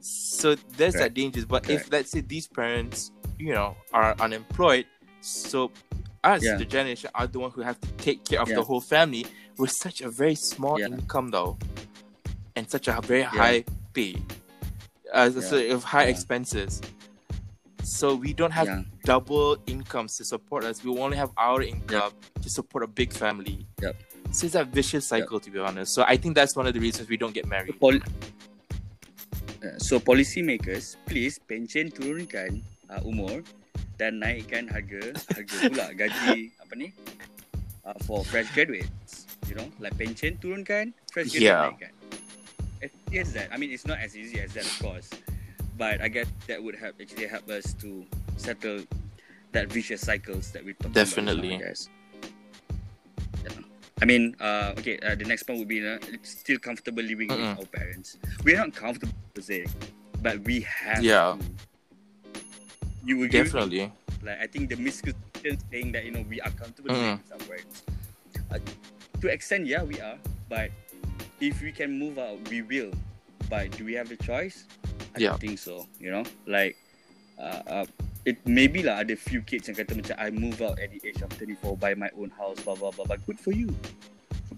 so there's that danger but if let's say these parents you know are unemployed so us Yeah. the generation are the one who have to take care of Yeah. the whole family with such a very small Yeah. income though and such a very high pay uh, so Yeah. of high Yeah. expenses so we don't have Yeah. double incomes to support us. We only have our income to support a big family. Yep. So it's a vicious cycle, to be honest. So I think that's one of the reasons we don't get married. Pol- uh, so policy makers, please pension turunkan uh, umur dan naikkan harga harga pula gaji apa ni uh, for fresh graduates. You know, like pension turunkan, fresh graduate Yeah. naikkan. Is that. I mean, it's not as easy as that, of course, but I guess that would help actually help us to settle that vicious cycles that we talked Definitely. about. just now, I guess. Yeah. I mean, uh, okay. Uh, the next point would be uh, still comfortable living Mm-mm. with our parents. We're not comfortable per se, but we have. Yeah. To. You agree? me? Definitely. Like I think the misconception saying that you know we are comfortable Mm. living with our parents. Uh, to extent, yeah, we are. But if we can move out, we will. But do we have the choice? I Yeah. don't think so. You know, like uh, uh, it maybe lah ada few kids yang kata macam I move out at the age of 34 buy my own house blah blah blah but good for you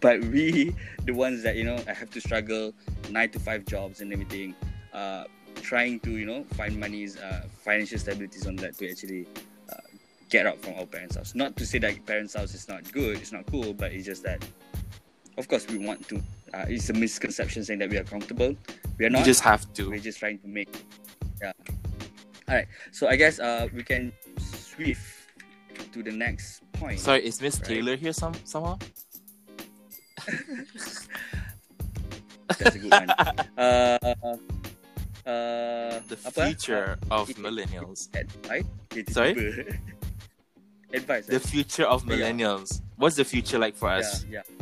but we the ones that you know I have to struggle nine to five jobs and everything uh trying to you know find money's uh, financial stabilities on that to actually uh, get out from our parents house not to say that parents house is not good it's not cool but it's just that of course we want to uh, it's a misconception saying that we are comfortable we are not just have to. we're just trying to make yeah all right so i guess uh we can swift to the next point Sorry, is Miss Right. Taylor here some somehow? that's a good one uh uh The apa? future of millennials. advice Sorry? advice The future of Yeah. millennials. What's the future like for us? yeah yeah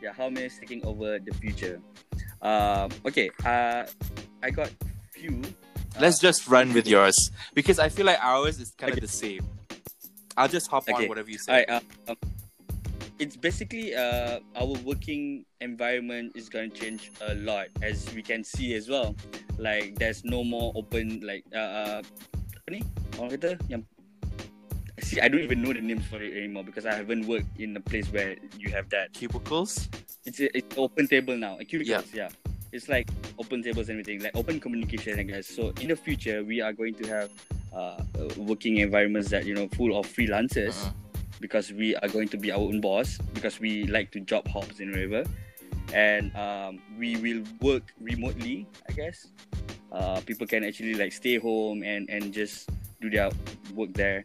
yeah how many is taking over the future um okay uh i got few uh, Let's just run with yours because I feel like ours is kind of Okay. the same. I'll just hop Okay. on whatever you say. right. Uh, um, it's basically uh, our working environment is going to change a lot, as we can see as well. Like there's no more open like uh, uh apa ni? Orang kata yang see I don't even know the names for it anymore because I haven't worked in a place where you have that. Cubicles. It's a, it's open table now. Cubicles, yeah. It's like open tables and everything, like open communication, I guess. So in the future, we are going to have uh, uh, working environments that you know full of freelancers Uh-uh. because we are going to be our own boss because we like to job hops in wherever, and um, we will work remotely. I guess uh, people can actually like stay home and and just do their work there,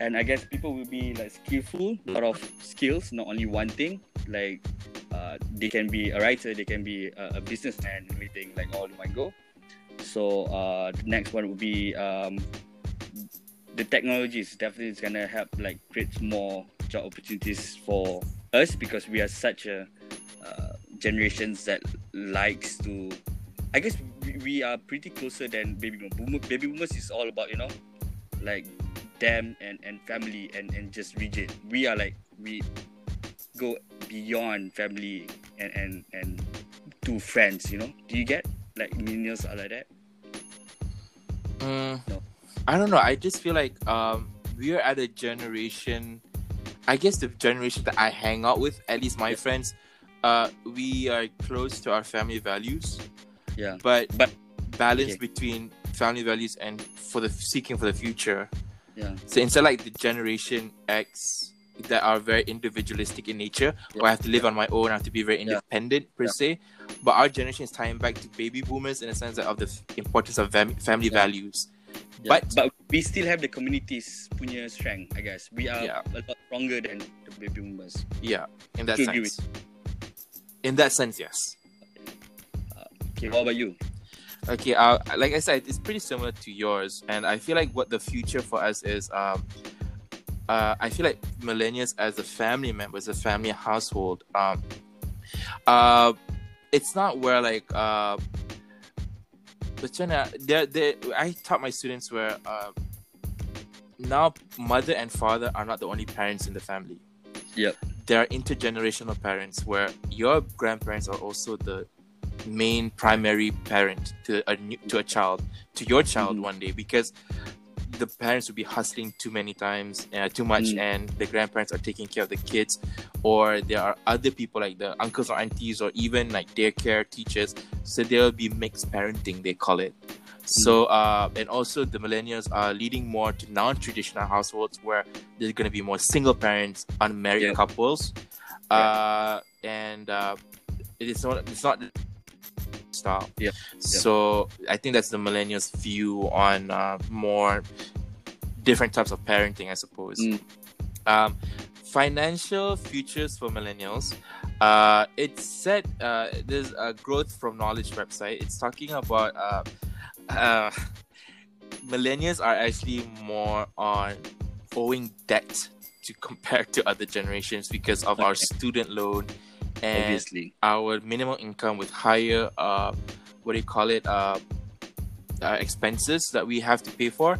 and I guess people will be like skillful, a lot of skills, not only one thing. Like uh, they can be a writer, they can be a, a businessman, everything like all in go. So uh, the next one would be um, the technology is definitely is gonna help like create more job opportunities for us because we are such a uh, generations that likes to. I guess we, we are pretty closer than baby boomers. Baby boomers is all about you know, like them and and family and and just rigid. We are like we go beyond family and and and to friends. You know, do you get like millennials are like that? Mm, No. I don't know. I just feel like um, we are at a generation. I guess the generation that I hang out with, at least my Yeah. friends, uh, we are close to our family values, Yeah. but But- balance okay. between family values and for the seeking for the future. Yeah. So instead, like the generation X that are very individualistic in nature, Yeah. or I have to live on my own, I have to be very Yeah. independent per Yeah. se. But our generation is tying back to baby boomers in the sense of the f- importance of fam- family Yeah. values. Yeah, But- but we still have the communities punya strength, I guess. We are Yeah. a lot stronger than the baby boomers. Yeah, in that sense. In that sense, yes. Uh, okay, what about you? Okay, uh, like I said, it's pretty similar to yours, and I feel like what the future for us is. Um, uh, I feel like millennials as a family member, as a family household, um, uh, it's not where like uh, but China, there, there. I taught my students where uh, now mother and father are not the only parents in the family. Yep. There are intergenerational parents where your grandparents are also the main primary parent to a new, to a child to your child Mhm. one day because the parents will be hustling too many times uh, too much Mm. and the grandparents are taking care of the kids or there are other people like the uncles or aunties or even like daycare teachers so there'll be mixed parenting they call it so uh, and also the millennials are leading more to non-traditional households where there's going to be more single parents unmarried Yeah. couples uh, and uh, it is not it's not style Yeah. so i think that's the millennials view on uh, more different types of parenting i suppose. Mm. um, financial futures for millennials. Uh, it's said uh, there's a growth from knowledge website. It's talking about uh, uh, millennials are actually more on owing debt to compare to other generations because of our student loan and Obviously. our minimum income with higher uh what do you call it uh, uh expenses that we have to pay for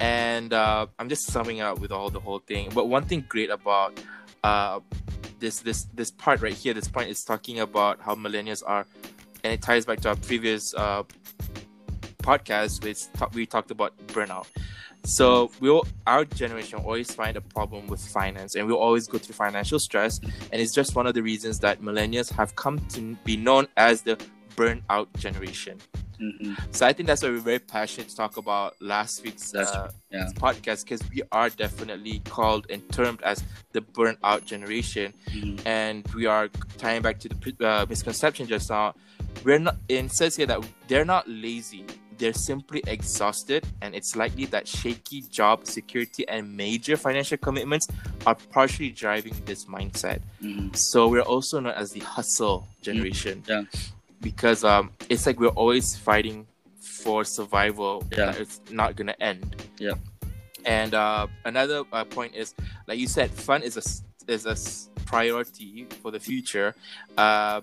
and uh i'm just summing up with all the whole thing but one thing great about uh this this this part right here this point is talking about how millennials are and it ties back to our previous uh podcast which ta- we talked about burnout. So we'll our generation always find a problem with finance and we'll always go through financial stress. And it's just one of the reasons that millennials have come to be known as the burnout generation. Hmm so i think that's why we're very passionate to talk about last week's uh, yeah. podcast because we are definitely called and termed as the burnout generation. Mhm. and we are tying back to the uh, misconception just now. We're not it says here that they're not lazy they're simply exhausted and it's likely that shaky job security and major financial commitments are partially driving this mindset Mhm. so we're also known as the hustle generation Yeah. because um it's like we're always fighting for survival Yeah. it's not gonna end Yeah. and uh, another uh, point is like you said fun is a is a priority for the future uh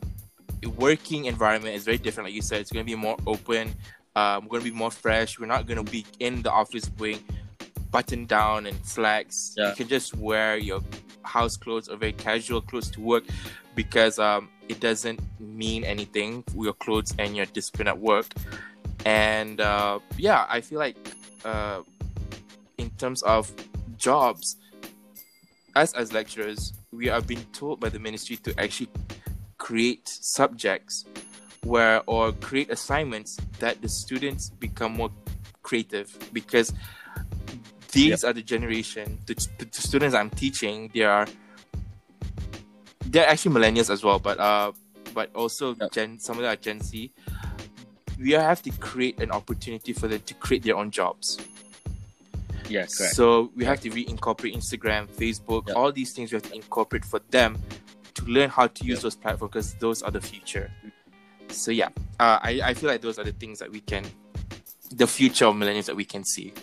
working environment is very different like you said it's going to be more open um we're going to be more fresh. We're not going to be in the office wearing button down and slacks. Yeah. you can just wear your house clothes or very casual clothes to work because um it doesn't mean anything your clothes and your discipline at work. And uh yeah i feel like uh in terms of jobs us as lecturers we are being told by the ministry to actually create subjects where or create assignments that the students become more creative because these are the generation the, the, the students i'm teaching they are they're actually millennials as well but uh but also Yep. gen some of them are gen z we have to create an opportunity for them to create their own jobs Yeah, correct. so we have to reincorporate Instagram, Facebook, Yeah. all these things we have to incorporate for them to learn how to use those platforms because those are the future. So yeah, uh, I I feel like those are the things that we can, the future of millennials that we can see.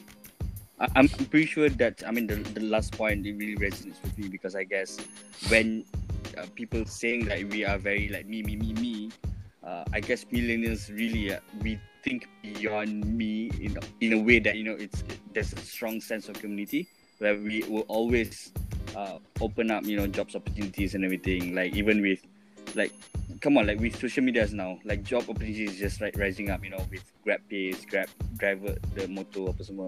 I'm pretty sure that I mean the, the last point it really resonates with me because I guess when uh, people saying that we are very like me me me me, uh, I guess millennials really uh, we think beyond me in a- in a way that you know it's there's a strong sense of community where we will always uh, open up you know jobs opportunities and everything like even with like come on like with social medias now like job opportunities is just like rising up you know with grab pays grab driver the motor apa semua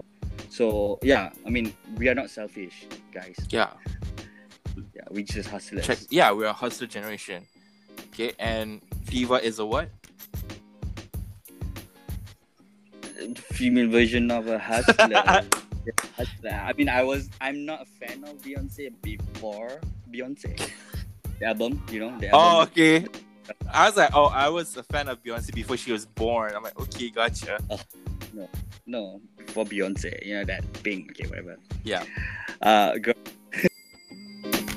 so yeah i mean we are not selfish guys Yeah, yeah we just hustlers check. Yeah, we're a hustler generation. Okay, and Viva is a what? female version of a hustler hustler i mean i was i'm not a fan of beyonce before beyonce the album you know the Oh, okay. I was like, oh, I was a fan of Beyonce before she was born. I'm like, okay, gotcha. no no, before beyonce you know that pink okay whatever Yeah. uh go-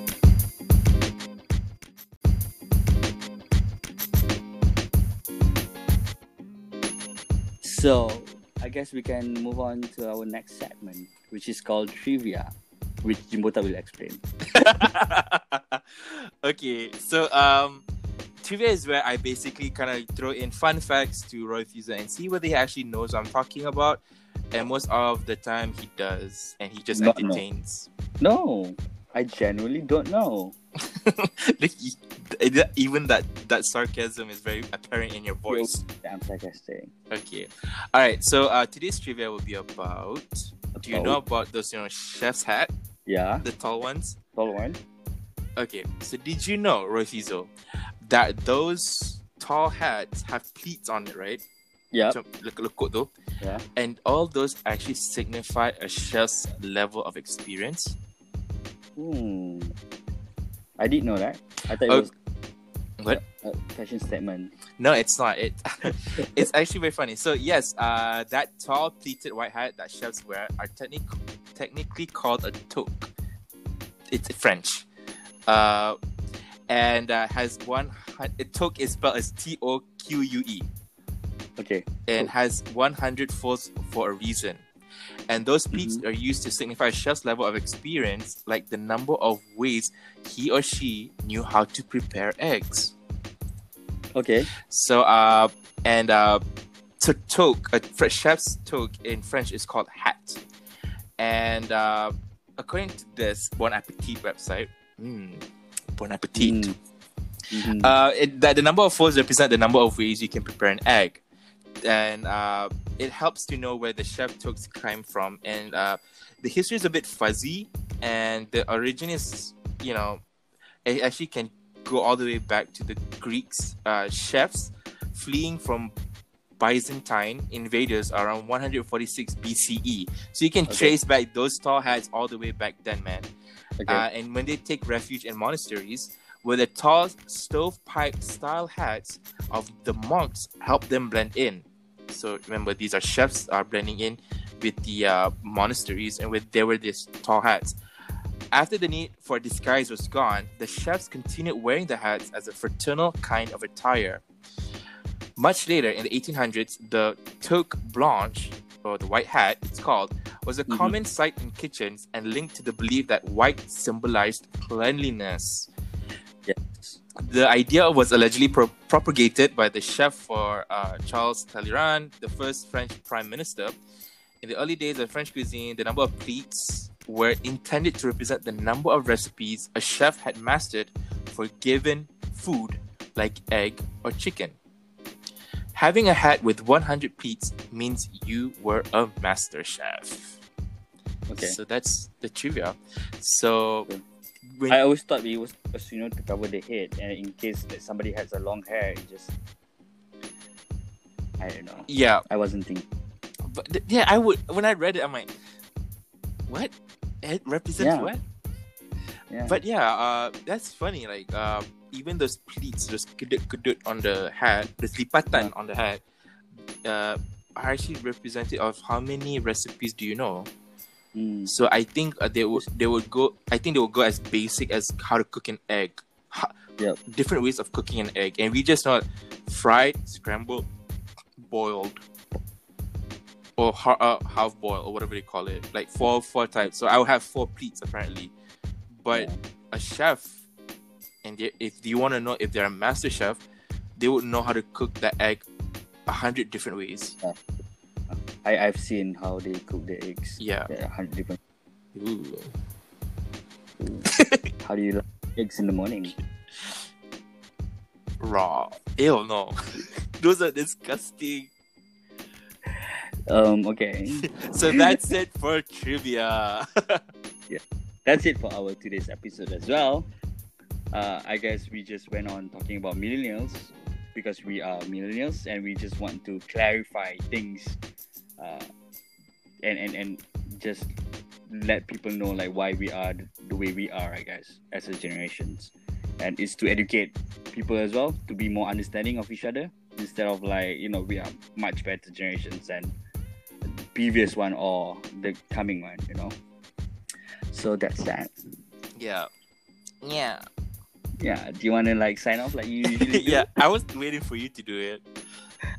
So, I guess we can move on to our next segment, which is called trivia, which Jimbota will explain. okay, so um, trivia is where I basically kind of throw in fun facts to Roy Fuser and see whether he actually knows what I'm talking about. And most of the time, he does, and he just entertains. No, I genuinely don't know. Even that that sarcasm is very apparent in your voice. I'm sarcastic. Okay, all right. So uh, today's trivia will be about. Do you know about those you know chef's hat, Yeah, the tall ones? Tall one. Okay, so did you know, Rofizo, that those tall hats have pleats on it, right? Yeah, Macam lekuk-lekuk tu. yeah. And all those actually signify a chef's level of experience. Hmm. I didn't know that. I thought it Oh, was what? a fashion statement. No, it's not. It it's actually very funny. So yes, uh, that tall pleated white hat that chefs wear are technic- technically called a toque. It's French, uh, and uh, has one. toque is spelled as T O Q U E. Okay. and Cool. has 100 folds for a reason. And those pleats are used to signify a chef's level of experience, like the number of ways he or she knew how to prepare eggs. Okay. So, uh, and uh, so toque, a chef's toque in French is called hat. And uh, according to this Bon Appetit website, mm, Bon Appetit, Mm. Mhm. uh, it, that the number of folds represent the number of ways you can prepare an egg, and uh, it helps to know where the chef toques came from. And uh, the history is a bit fuzzy, and the origin is, you know, it actually can go all the way back to the Greeks uh, chefs fleeing from Byzantine invaders around 146 BCE. So you can Okay. trace back those tall hats all the way back then, man. okay. Uh, and when they take refuge in monasteries, where the tall stovepipe style hats of the monks help them blend in. So remember, these are chefs are blending in with the uh, monasteries, and with there were these tall hats. After the need for disguise was gone, the chefs continued wearing the hats as a fraternal kind of attire. Much later, in the 1800s, the toque blanche, or the white hat, it's called, was a Mhm. common sight in kitchens and linked to the belief that white symbolized cleanliness. yes. The idea was allegedly pro- propagated by the chef for uh, Charles Talleyrand, the first French prime minister. In the early days of French cuisine, the number of pleats were intended to represent the number of recipes a chef had mastered for given food, like egg or chicken. Having a hat with 100 pleats means you were a master chef. Okay. So that's the trivia. So, when, I always thought it was you know to cover the head, and in case that somebody has a long hair, it just I don't know. yeah, I wasn't thinking. but th- yeah, I would when I read it, I'm like, what? It represents Yeah. what? Yeah. But yeah, uh, that's funny. Like, uh, even those pleats, those kedut kedut on the hat, the lipatan on the hat, uh, are actually representative of how many recipes do you know? Mm. So I think uh, they would they would go. I think they would go as basic as how to cook an egg. Ho- Yep. Different ways of cooking an egg, and we just know fried, scrambled, boiled, or ha- uh, half boiled, or whatever they call it. Like four four types. So I will have four pleats apparently, but Yeah. a chef, and they, if you want to know if they're a master chef, they would know how to cook that egg a hundred different ways. I I've seen how they cook the eggs. Yeah. Yeah, hundred different. Ooh. How do you like eggs in the morning? Raw. Ew, no. Those are disgusting. Um. Okay. So that's it for trivia. Yeah, that's it for our today's episode as well. Uh, I guess we just went on talking about millennials because we are millennials and we just want to clarify things uh, and, and, and just let people know like why we are the way we are, I guess, as a generations. And it's to educate people as well to be more understanding of each other instead of like, you know, we are much better generations than the previous one or the coming one, you know. So that's that. yeah. Yeah. Yeah. Do you want to like sign off like you usually yeah, I was waiting for you to do it.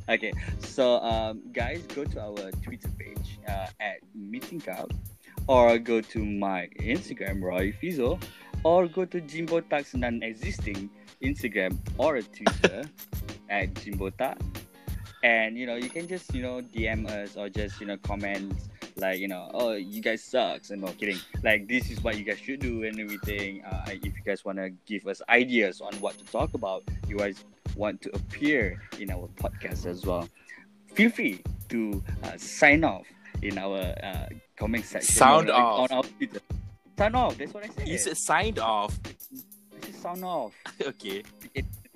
Okay. So um, guys, go to our Twitter page uh, at Meeting Cup, or go to my Instagram Roy Fizo, or go to Jimbo Tak's non-existing Instagram or a Twitter at Jimbo Tak. And you know, you can just you know DM us or just you know comment like you know, oh you guys sucks and no kidding. Like this is what you guys should do and everything. Uh, if you guys wanna give us ideas on what to talk about, you guys want to appear in our podcast as well, feel free to uh, sign off in our uh, comment section. Sound on, off. on our Twitter. Sound off. That's what I said. You said signed off. I said sound off. okay.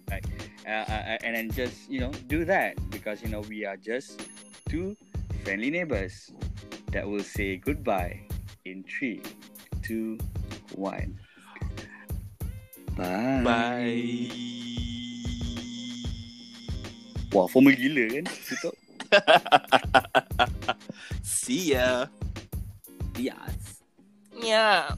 Right. Uh, uh, and then just you know do that because you know we are just two friendly neighbors that will say goodbye in three, two, one. Bye. Bye. Wah, formal gila kan? Tutup. See ya. Yes. Yeah.